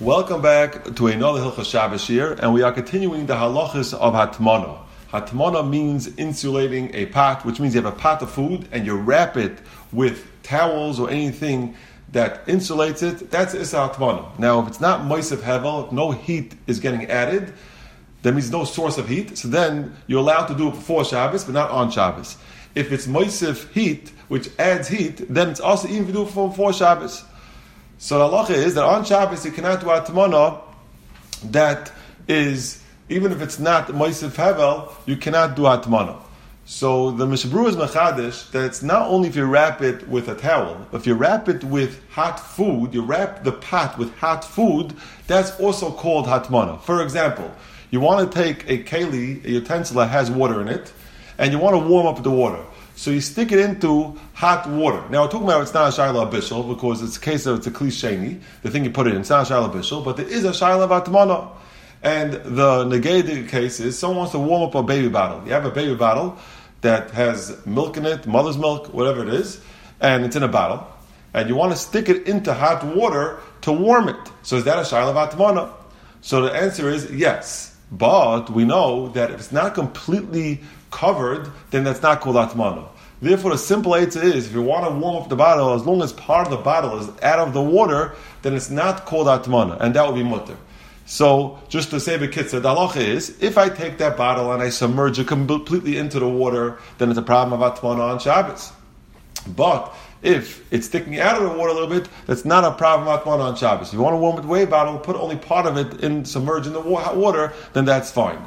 Welcome back to another Hilchas Shabbos here, and we are continuing the halachas of Hatmana. Hatmana means insulating a pot, which means you have a pot of food and you wrap it with towels or anything that insulates it. That's Issa Hatmana. Now, if it's not Moisef Hevel, no heat is getting added, that means no source of heat. So then you're allowed to do it before Shabbos, but not on Shabbos. If it's Moisef heat, which adds heat, then it's also even do it before Shabbos. So the halacha is that on Shabbos you cannot do atmana that is, even if it's not Moisef Hevel, you cannot do atmana. So the Mishnah Berurah is machadish that it's not only if you wrap it with a towel, if you wrap it with hot food, you wrap the pot with hot food, that's also called hatmana. For example, you want to take a keli, a utensil that has water in it, and you want to warm up the water. So you stick it into hot water. Now we're talking about it's not a shaila bishul because it's a case of it's a cliche. The thing you put it in, it's not a shaila bishul, but there is a shaila batmana. And the negated case is someone wants to warm up a baby bottle. You have a baby bottle that has milk in it, mother's milk, whatever it is, and it's in a bottle, and you want to stick it into hot water to warm it. So is that a shaila batmana? So the answer is yes. But we know that if it's not completely covered, then that's not called atmana. Therefore, the simple answer is if you want to warm up the bottle, as long as part of the bottle is out of the water, then it's not called atmana, and that would be mutter. So, just to say the kitzah, the halacha is if I take that bottle and I submerge it completely into the water, then it's a problem of atmana on Shabbos. But if it's sticking out of the water a little bit, that's not a problem on Shabbos. If you want to warm it away bottle, put only part of it in submerge in the water, then that's fine.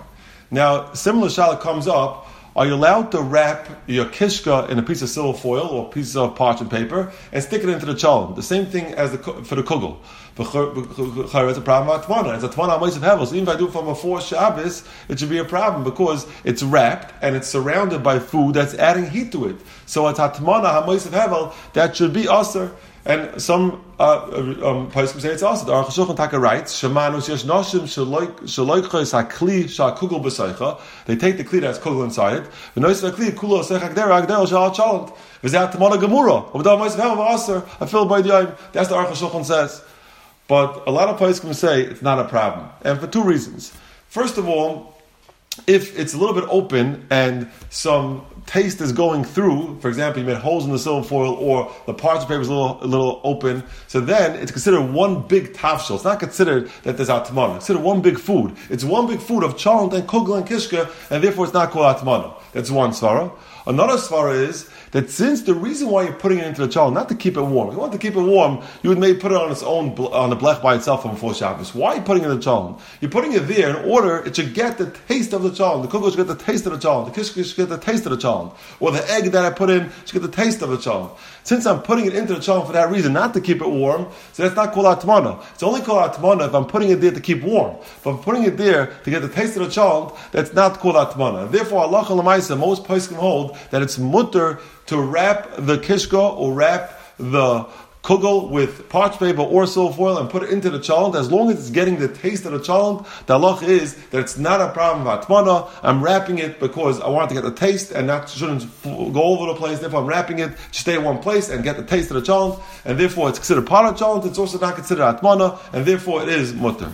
Now, similar shala comes up are you allowed to wrap your kishka in a piece of silver foil or a piece of parchment paper and stick it into the cholent? The same thing as the, for the kugel. It's a problem about twana. It's a twana of hevel. So even if I do it from before Shabbos, it should be a problem because it's wrapped and it's surrounded by food that's adding heat to it. So it's hatmana hamois hevel that should be usher. And some uh, um, poskim say it's also the Aruch Shulchan Taka writes Shemanu shesh noshim shaloichos hakli shakugel b'seicha. They take the kli that's kugel inside it. V'nois hakli kulo seichak dera agdel shal cholent. V'zat tamana gemura. V'dam mois v'hem aser. By the yom. That's the Aruch Shulchan says. But a lot of poskim say it's not a problem, and for two reasons. First of all, if it's a little bit open and some taste is going through, for example, you made holes in the silver foil or the parchment paper is a little, a little open, so then it's considered one big tafshel. It's not considered that there's atmana. It's considered one big food. It's one big food of cholent and kugel and kishka, and therefore it's not called atmana. That's one svara. Another svara is that since the reason why you're putting it into the cholent, not to keep it warm, if you want to keep it warm, you would maybe put it on its own, on the blech by itself on before Shabbos. Why are you putting it in the cholent? You're putting it there in order it should get the taste of the cholent. The kugel should get the taste of the cholent. The kishka should get the taste of the cholent. Or the egg that I put in should get the taste of the cholent. Since I'm putting it into the cholent for that reason, not to keep it warm, so that's not called atmana. It's only called atmana if I'm putting it there to keep warm. But I'm putting it there to get the taste of the cholent, that's not called atmana. Therefore, Allah most poskim hold that it's mutter to wrap the kishka or wrap the kugel with parchment paper or silver foil and put it into the cholent, as long as it's getting the taste of the cholent, the halach is that it's not a problem of atmana. I'm wrapping it because I want to get the taste and not shouldn't go over the place. Therefore, I'm wrapping it to stay in one place and get the taste of the cholent, and therefore it's considered part of cholent. It's also not considered atmana, and therefore it is mutter.